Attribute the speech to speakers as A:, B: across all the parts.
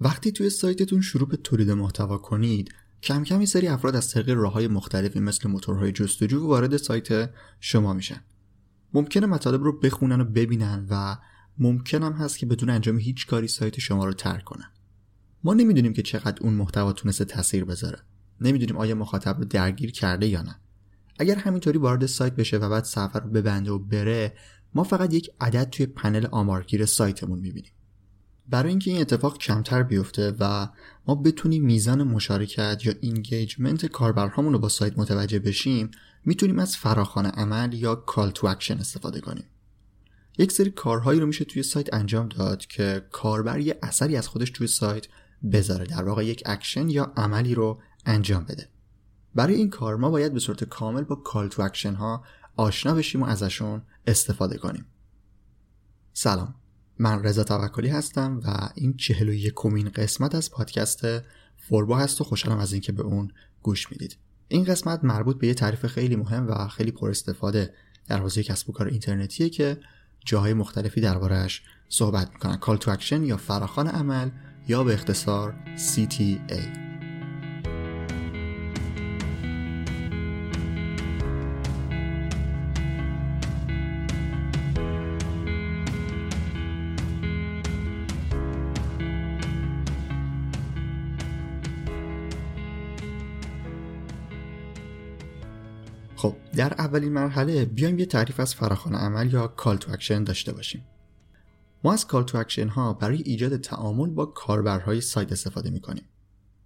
A: وقتی توی سایتتون شروع به تولید محتوا کنید کم کم این سری افراد از طریق راه های مختلفی مثل موتورهای جستجو وارد سایت شما میشن. ممکنه مطالب رو بخونن و ببینن و ممکن هم هست که بدون انجام هیچ کاری سایت شما رو ترک کنن. ما نمی‌دونیم که چقدر اون محتوا تونسته تاثیر بذاره. نمی‌دونیم آیا مخاطب رو درگیر کرده یا نه. اگر همینطوری وارد سایت بشه و بعد سفر رو ببنده و بره ما فقط یک عدد توی پنل آمارگیر سایتمون می‌بینیم. برای اینکه این اتفاق کمتر بیفته و ما بتونیم میزان مشارکت یا engagement کاربرهامون رو با سایت متوجه بشیم می‌تونیم از فراخوان عمل یا call to action استفاده کنیم. یک سری کارهایی رو میشه توی سایت انجام داد که کاربر یه اثری از خودش توی سایت بذاره در واقع یک اکشن یا عملی رو انجام بده. برای این کار ما باید به صورت کامل با call to action ها آشنا بشیم و ازشون استفاده کنیم. سلام. من رضا توکلی هستم و این چهل و یکمین قسمت از پادکست فوربا هست و خوشحالم از اینکه به اون گوش می‌دید. این قسمت مربوط به یه تعریف خیلی مهم و خیلی پر استفاده در حوزه کسب و کار اینترنتیه که جاهای مختلفی دربارهش صحبت می‌کنن. call to action یا فراخوان عمل یا به اختصار CTA خب در اولین مرحله بیایم یه تعریف از فراخوان عمل یا call to action داشته باشیم. ما از call to action ها برای ایجاد تعامل با کاربرهای سایت استفاده می‌کنیم.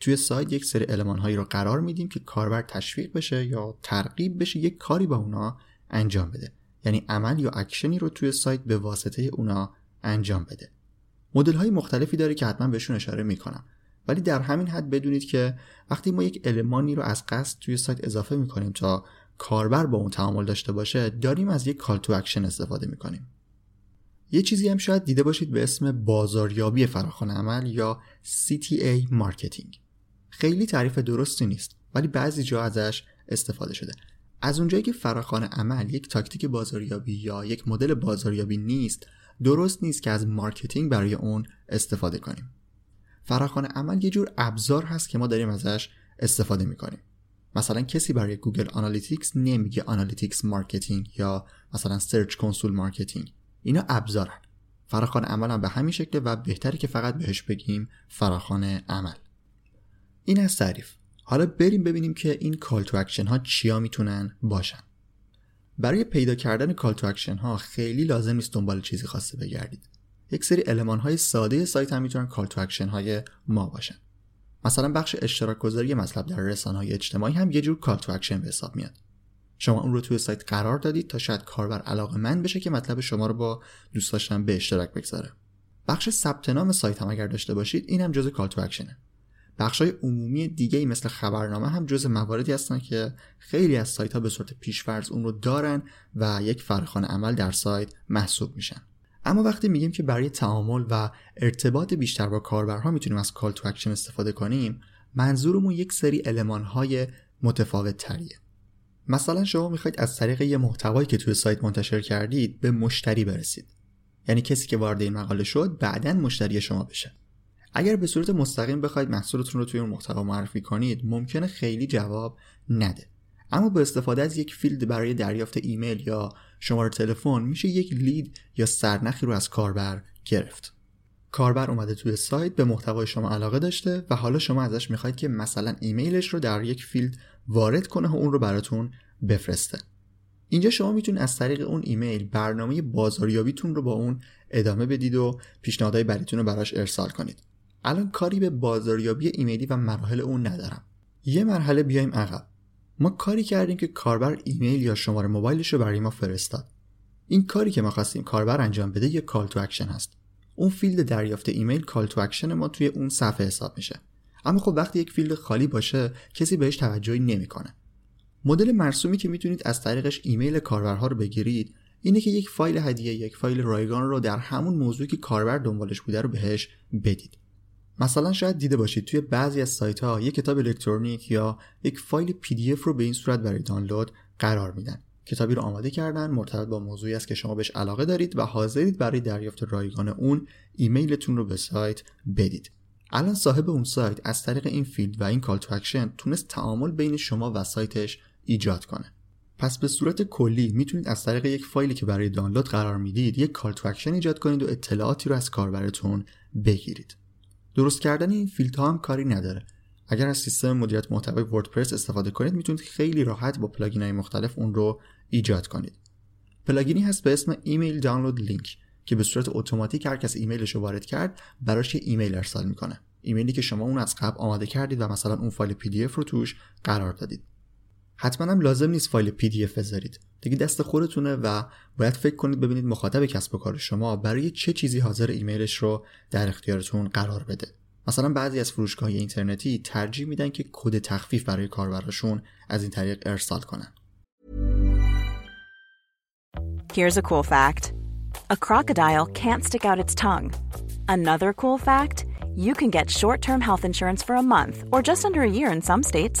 A: توی سایت یک سری المان هایی رو قرار میدیم که کاربر تشویق بشه یا ترغیب بشه یک کاری با اونا انجام بده. یعنی عمل یا اکشنی رو توی سایت به واسطه اونا انجام بده. مدل های مختلفی داره که حتما بهشون اشاره می‌کنم. ولی در همین حد بدونید که وقتی ما یک المانی رو از قصد توی سایت اضافه می‌کنیم تا کاربر با اون تعامل داشته باشه داریم از یک call to action استفاده می‌کنیم. یه چیزی هم شاید دیده باشید به اسم بازاریابی فراخوان عمل یا CTA marketing. خیلی تعریف درستی نیست ولی بعضی جا ازش استفاده شده. از اونجایی که فراخوان عمل یک تاکتیک بازاریابی یا یک مدل بازاریابی نیست درست نیست که از marketing برای اون استفاده کنیم. فراخوان عمل یه جور ابزار هست که ما داریم ازش استفاده می‌کنیم. مثلا کسی برای Google Analytics نمیگه Analytics marketing یا مثلا Search Console marketing. اینا ابزارن. فراخوان عمل هم به همین شکله و بهتره که فقط بهش بگیم فراخوان عمل. این از تعریف. حالا بریم ببینیم که این call to action ها چیا می‌تونن باشن. برای پیدا کردن call to action ها خیلی لازم نیست دنبال چیز خاصی بگردید. یک سری المان های ساده سایت هم می‌تونن call to action های ما باشن. مثلا بخش اشتراک گذاری مطلب در رسانه های اجتماعی هم یه جور call to action به حساب میاد. شما اون رو توی سایت قرار دادید تا شاید کاربر علاقه‌مند بشه که مطلب شما رو با دوستانش به اشتراک بگذاره. بخش ثبت نام سایت هم اگر داشته باشید این هم جزء call to action ه. بخش های عمومی دیگه ای مثل خبرنامه هم جزء مواردی هستن که خیلی از سایت ها به صورت پیشفرض اون رو دارن و یک فراخوان عمل در سایت محسوب میشن. اما وقتی میگیم که برای تعامل و ارتباط بیشتر با کاربرها می‌تونیم از call to action استفاده کنیم منظورمون یک سری های متفاوت تریه مثلا شما می‌خواید از طریق یه محتوایی که توی سایت منتشر کردید به مشتری برسید. یعنی کسی که وارد این مقاله شد بعدا مشتری شما بشه. اگر به صورت مستقیم بخواید محصولتون رو توی اون محتوا معرفی کنید ممکنه خیلی جواب نده. اما با استفاده از یک فیلد برای دریافت ایمیل یا شماره تلفن میشه یک lead یا سرنخی رو از کاربر گرفت. کاربر اومده توی سایت به محتوای شما علاقه داشته و حالا شما ازش می‌خواید که مثلا ایمیلش رو در یک فیلد وارد کنه و اون رو براتون بفرسته. اینجا شما می‌تونید از طریق اون ایمیل برنامه بازاریابیتون رو با اون ادامه بدید و پیشنهادهای بعدیتون رو براش ارسال کنید. الان کاری به بازاریابی ایمیلی و مراحل اون ندارم. یه مرحله بیایم عقب. ما کاری کردیم که کاربر ایمیل یا شماره موبایلش رو برای ما فرستاد. این کاری که ما خواستیم کاربر انجام بده یه call to action هست. اون فیلد دریافت ایمیل call to action ما توی اون صفحه حساب میشه. اما خب وقتی یک فیلد خالی باشه کسی بهش توجهی نمی‌کنه. مدل مرسومی که می‌تونید از طریقش ایمیل کاربرها رو بگیرید اینه که یک فایل هدیه یک فایل رایگان رو در همون موضوعی که کاربر دنبالش بوده رو بهش بدید. مثلا شاید دیده باشید توی بعضی از سایت ها یک کتاب الکترونیک یا یک فایل PDF رو به این صورت برای دانلود قرار میدن. کتابی رو آماده کردن مرتبط با موضوعی است که شما بهش علاقه دارید و حاضرید برای دریافت رایگان اون ایمیلتون رو به سایت بدید. الان صاحب اون سایت از طریق این فیلد و این call to action تونست تعامل بین شما و سایتش ایجاد کنه. پس به صورت کلی می‌تونید از طریق یک فایلی که برای دانلود قرار می‌دید یک call to action ایجاد کنید و اطلاعاتی رو از کاربرتون بگیرید. درست کردن این فیلدها هم کاری نداره. اگر از سیستم مدیریت محتوای وردپرس استفاده کنید می‌تونید خیلی راحت با پلاگین های مختلف اون رو ایجاد کنید. پلاگینی هست به اسم Email Download Link که به صورت اتوماتیک هر کس ایمیلش رو وارد کرد براش یه ایمیل ارسال می‌کنه. ایمیلی که شما اون از قبل آماده کردید و مثلا اون فایل PDF رو توش قرار دادید. حتما هم لازم نیست فایل PDF بذارید دیگه دست خودتونه و باید فکر کنید ببینید مخاطب کسب و کار شما برای چه چیزی حاضر ایمیلش رو در اختیارتون قرار بده مثلا بعضی از فروشگاه اینترنتی ترجیح میدن که کد تخفیف برای کاربراشون از این طریق ارسال کنن
B: Here's a cool fact. A crocodile can't stick out its tongue. Another cool fact, you can get short-term health insurance for a month or just under a year in some states.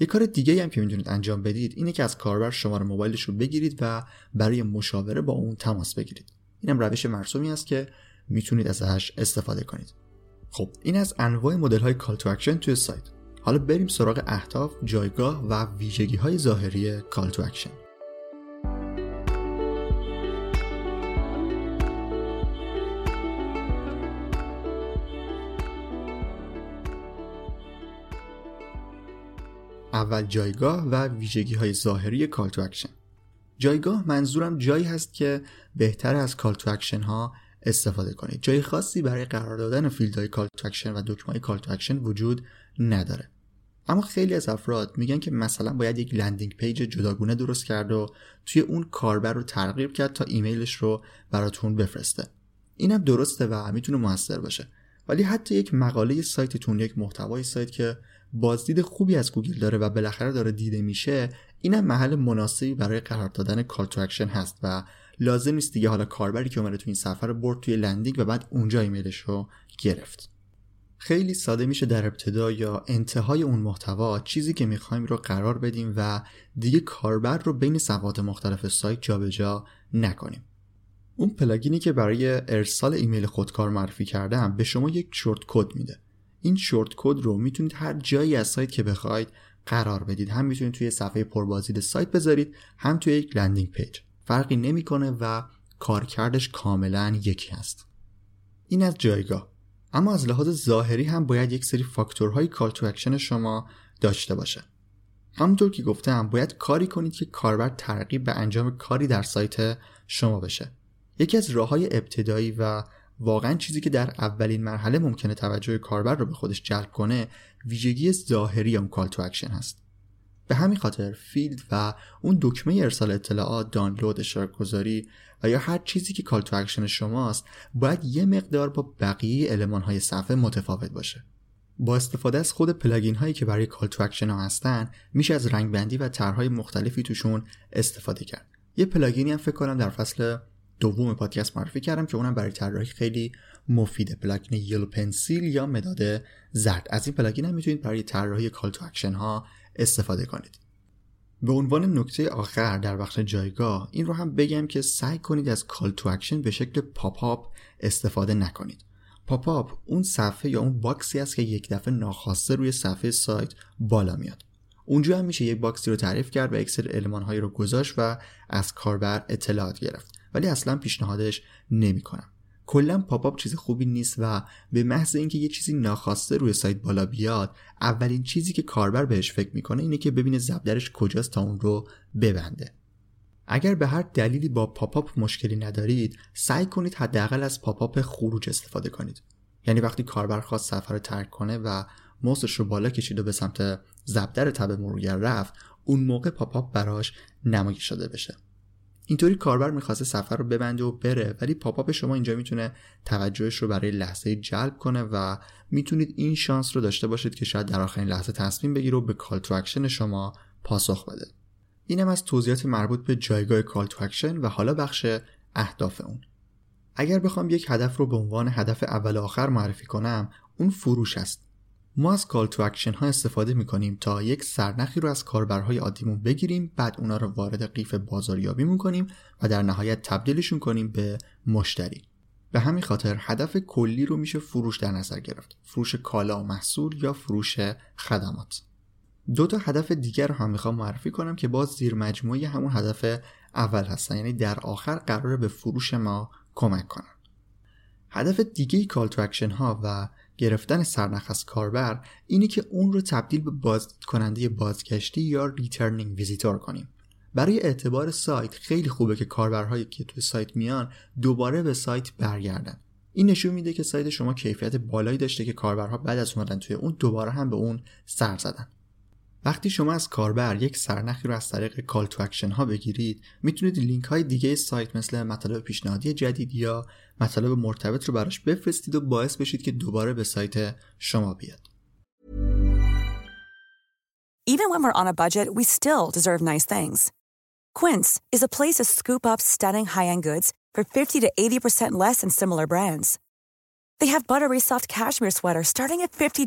A: یه کار دیگه هم که می‌تونید انجام بدید اینه که از کاربر شماره موبایلش رو بگیرید و برای مشاوره با اون تماس بگیرید. اینم روش مرسومی است که می‌تونید ازش استفاده کنید. خب این از انواع مدل های call to action توی سایت. حالا بریم سراغ اهداف جایگاه و ویژگی های ظاهری call to action اول جایگاه و ویژگی های ظاهری call to action جایگاه منظورم جایی هست که بهتره از call to action ها استفاده کنید. جای خاصی برای قرار دادن های call to action و های call to action وجود نداره. اما خیلی از افراد میگن که مثلا باید یک landing page جداگونه درست کرد و توی اون کاربر رو ترغیب کرد تا ایمیلش رو براتون بفرسته. اینم درسته و می‌تونه موثر باشه. ولی حتی یک مقاله سایتتون یک محتوای سایت که بازدید خوبی از گوگل داره و بالاخره داره دیده میشه اینم محل مناسبی برای قرار دادن call to action هست و لازم نیست دیگه حالا کاربری که اومده تو این صفحه رو برد توی landing و بعد اونجا ایمیلش رو گرفت. خیلی ساده میشه در ابتدا یا انتهای اون محتوا چیزی که می‌خوایم رو قرار بدیم و دیگه کاربر رو بین صفحات مختلف سایت جابجا نکنیم. اون پلاگینی که برای ارسال ایمیل خودکار معرفی کردم به شما یک shortcode میده. این shortcode رو می‌تونید هر جایی از سایت که بخواید قرار بدید. هم می‌تونید توی صفحه پربازدید سایت بذارید هم توی یک landing page. فرقی نمی‌کنه و کارکردش کاملا یکی هست. این از جایگاه. اما از لحاظ ظاهری هم باید یک سری فاکتورهای call to action شما داشته باشه. همونطور که گفتم باید کاری کنید که کاربر ترغیب به انجام کاری در سایت شما بشه. یکی از راه های ابتدایی و واقعا چیزی که در اولین مرحله ممکنه توجه کاربر رو به خودش جلب کنه ویژگی ظاهری اون call to action هست. به همین خاطر فیلد و اون دکمه ارسال اطلاعات دانلود اشتراک گذاری و یا هر چیزی که call to action شماست باید یه مقدار با بقیه المان های صفحه متفاوت باشه. با استفاده از خود پلاگین هایی که برای call to action ها هستن میشه از رنگ بندی و طرحهای مختلفی توشون استفاده کرد. یه پلاگینی هم فکر کنم در فصل دوم پادکست معرفی کردم که اونم برای طراحی خیلی مفیده. پلاگین Yellow Pencil یا مداد زرد. از این پلاگین هم می‌تونید برای طراحی call to action ها استفاده کنید. به عنوان نکته آخر در بخش جایگاه این رو هم بگم که سعی کنید از call to action به شکل pop-up استفاده نکنید. pop-up اون صفحه یا اون باکسی است که یک دفعه ناخواسته روی صفحه سایت بالا میاد. اونجا هم میشه یک باکسی رو تعریف کرد و یک سری هایی رو گذاشت و از کاربر اطلاعات گرفت. ولی اصلا پیشنهادش نمی‌کنم. کلا پاپ چیز خوبی نیست و به محض اینکه یه چیزی ناخواسته روی سایت بالا بیاد اولین چیزی که کاربر بهش فکر می‌کنه اینه که ببینه ضربدرش کجاست تا اون رو ببنده. اگر به هر دلیلی با پاپ مشکلی ندارید سعی کنید حداقل از پاپ خروج استفاده کنید. یعنی وقتی کاربر خواست صفحه رو ترک کنه و موسش رو بالا کشید و به سمت ضربدر تب مرورگر رفت اون موقع پاپ براش نمایش داده بشه. اینطوری کاربر می‌خواسته صفحه رو ببنده و بره ولی pop-up شما اینجا می‌تونه توجهش رو برای لحظه جلب کنه و می‌تونید این شانس رو داشته باشید که شاید در آخرین لحظه تصمیم بگیره و به call to action شما پاسخ بده. اینم از توضیحات مربوط به جایگاه call to action و حالا بخش اهداف اون. اگر بخوام یک هدف رو به عنوان هدف اول آخر معرفی کنم اون فروش است. ما از call to action ها استفاده می کنیم تا یک سرنخی رو از کاربرهای عادیمون بگیریم بعد اونا رو وارد قیف بازاریابی می کنیم و در نهایت تبدیلشون کنیم به مشتری. به همین خاطر هدف کلی رو میشه فروش در نظر گرفت. فروش کالا و محصول یا فروش خدمات. دو تا هدف دیگر رو هم می‌خوام معرفی کنم که باز زیر مجموعه همون هدف اول هستن. یعنی در آخر قراره به فروش ما کمک کنن. هدف دیگه call to action ها و گرفتن سرنخ از کاربر اینه که اون رو تبدیل به بازدید کننده بازگشتی یا returning visitor کنیم. برای اعتبار سایت خیلی خوبه که کاربرهایی که توی سایت میان دوباره به سایت برگردن. این نشون میده که سایت شما کیفیت بالایی داشته که کاربرها بعد از اومدن توی اون دوباره هم به اون سر زدن. وقتی شما از کاربر یک سرنخی رو از طریق call to action ها بگیرید می‌تونید لینک های دیگه سایت مثل مطالب پیشنهادی جدید یا مطالب مرتبط رو براش بفرستید و باعث بشید که دوباره به سایت شما بیاد.
C: Even when we're on a budget, we still deserve nice things. Quince is a place to scoop up stunning high-end goods for 50 to 80% less than similar brands. They have buttery soft cashmere sweaters starting at $50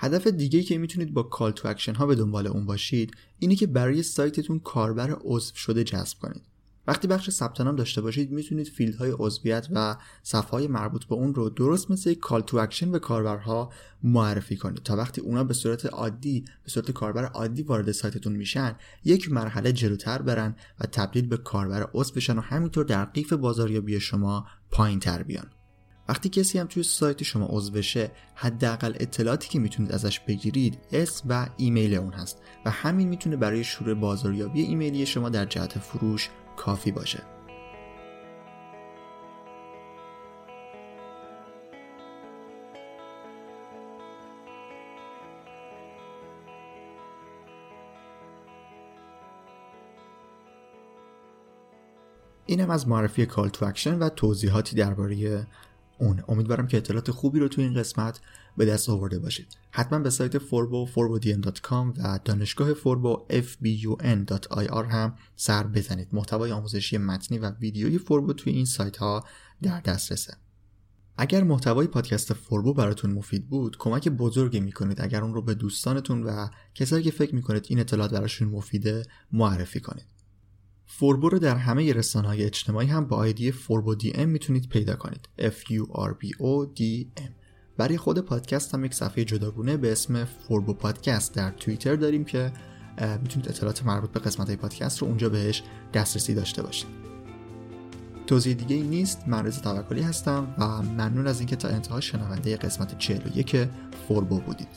A: هدف دیگه که می‌تونید با call to action ها به دنبال اون باشید اینه که برای سایتتون کاربر عضو شده جذب کنید. وقتی بخش ثبت نام داشته باشید می‌تونید فیلدهای عضویت و صفحه مربوط به اون رو درست مثل call to action به کاربرها معرفی کنید. تا وقتی اونا به صورت عادی به صورت کاربر عادی وارد سایتتون میشن یک مرحله جلوتر برن و تبدیل به کاربر عضو بشن و همینطور در قیف بازاریابی شما پایین تر بیان. وقتی کسی هم توی سایت شما عضو بشه حداقل اطلاعاتی که می‌تونید ازش بگیرید اسم و ایمیل اون هست و همین می‌تونه برای شروع بازاریابی ایمیلی شما در جهت فروش کافی باشه. اینم از معرفی call to action و توضیحاتی درباره اون. امیدوارم که اطلاعات خوبی رو تو این قسمت به دست آورده باشید. حتما به سایت فوربو forbodm.com و دانشگاه فوربو fbun.ir هم سر بزنید. محتوای آموزشی متنی و ویدیوی فوربو توی این سایت ها در دسترسه. اگر محتوای پادکست فوربو براتون مفید بود کمک بزرگی می‌کنید. اگر اون رو به دوستانتون و کسایی که فکر می‌کنید این اطلاعات براشون مفیده معرفی کنید. فوربو رو در همه رسانه های اجتماعی هم با آیدی فوربو دی ام می‌تونید پیدا کنید. F U R B O D M. برای خود پادکست هم یک صفحه جداگونه به اسم فوربو پادکست در توییتر داریم که می‌تونید اطلاعات مربوط به قسمت های پادکست رو اونجا بهش دسترسی داشته باشید. توضیح دیگه ای نیست من رضا توکلی هستم و ممنون از اینکه تا انتها شنونده قسمت 41 فوربو بودید.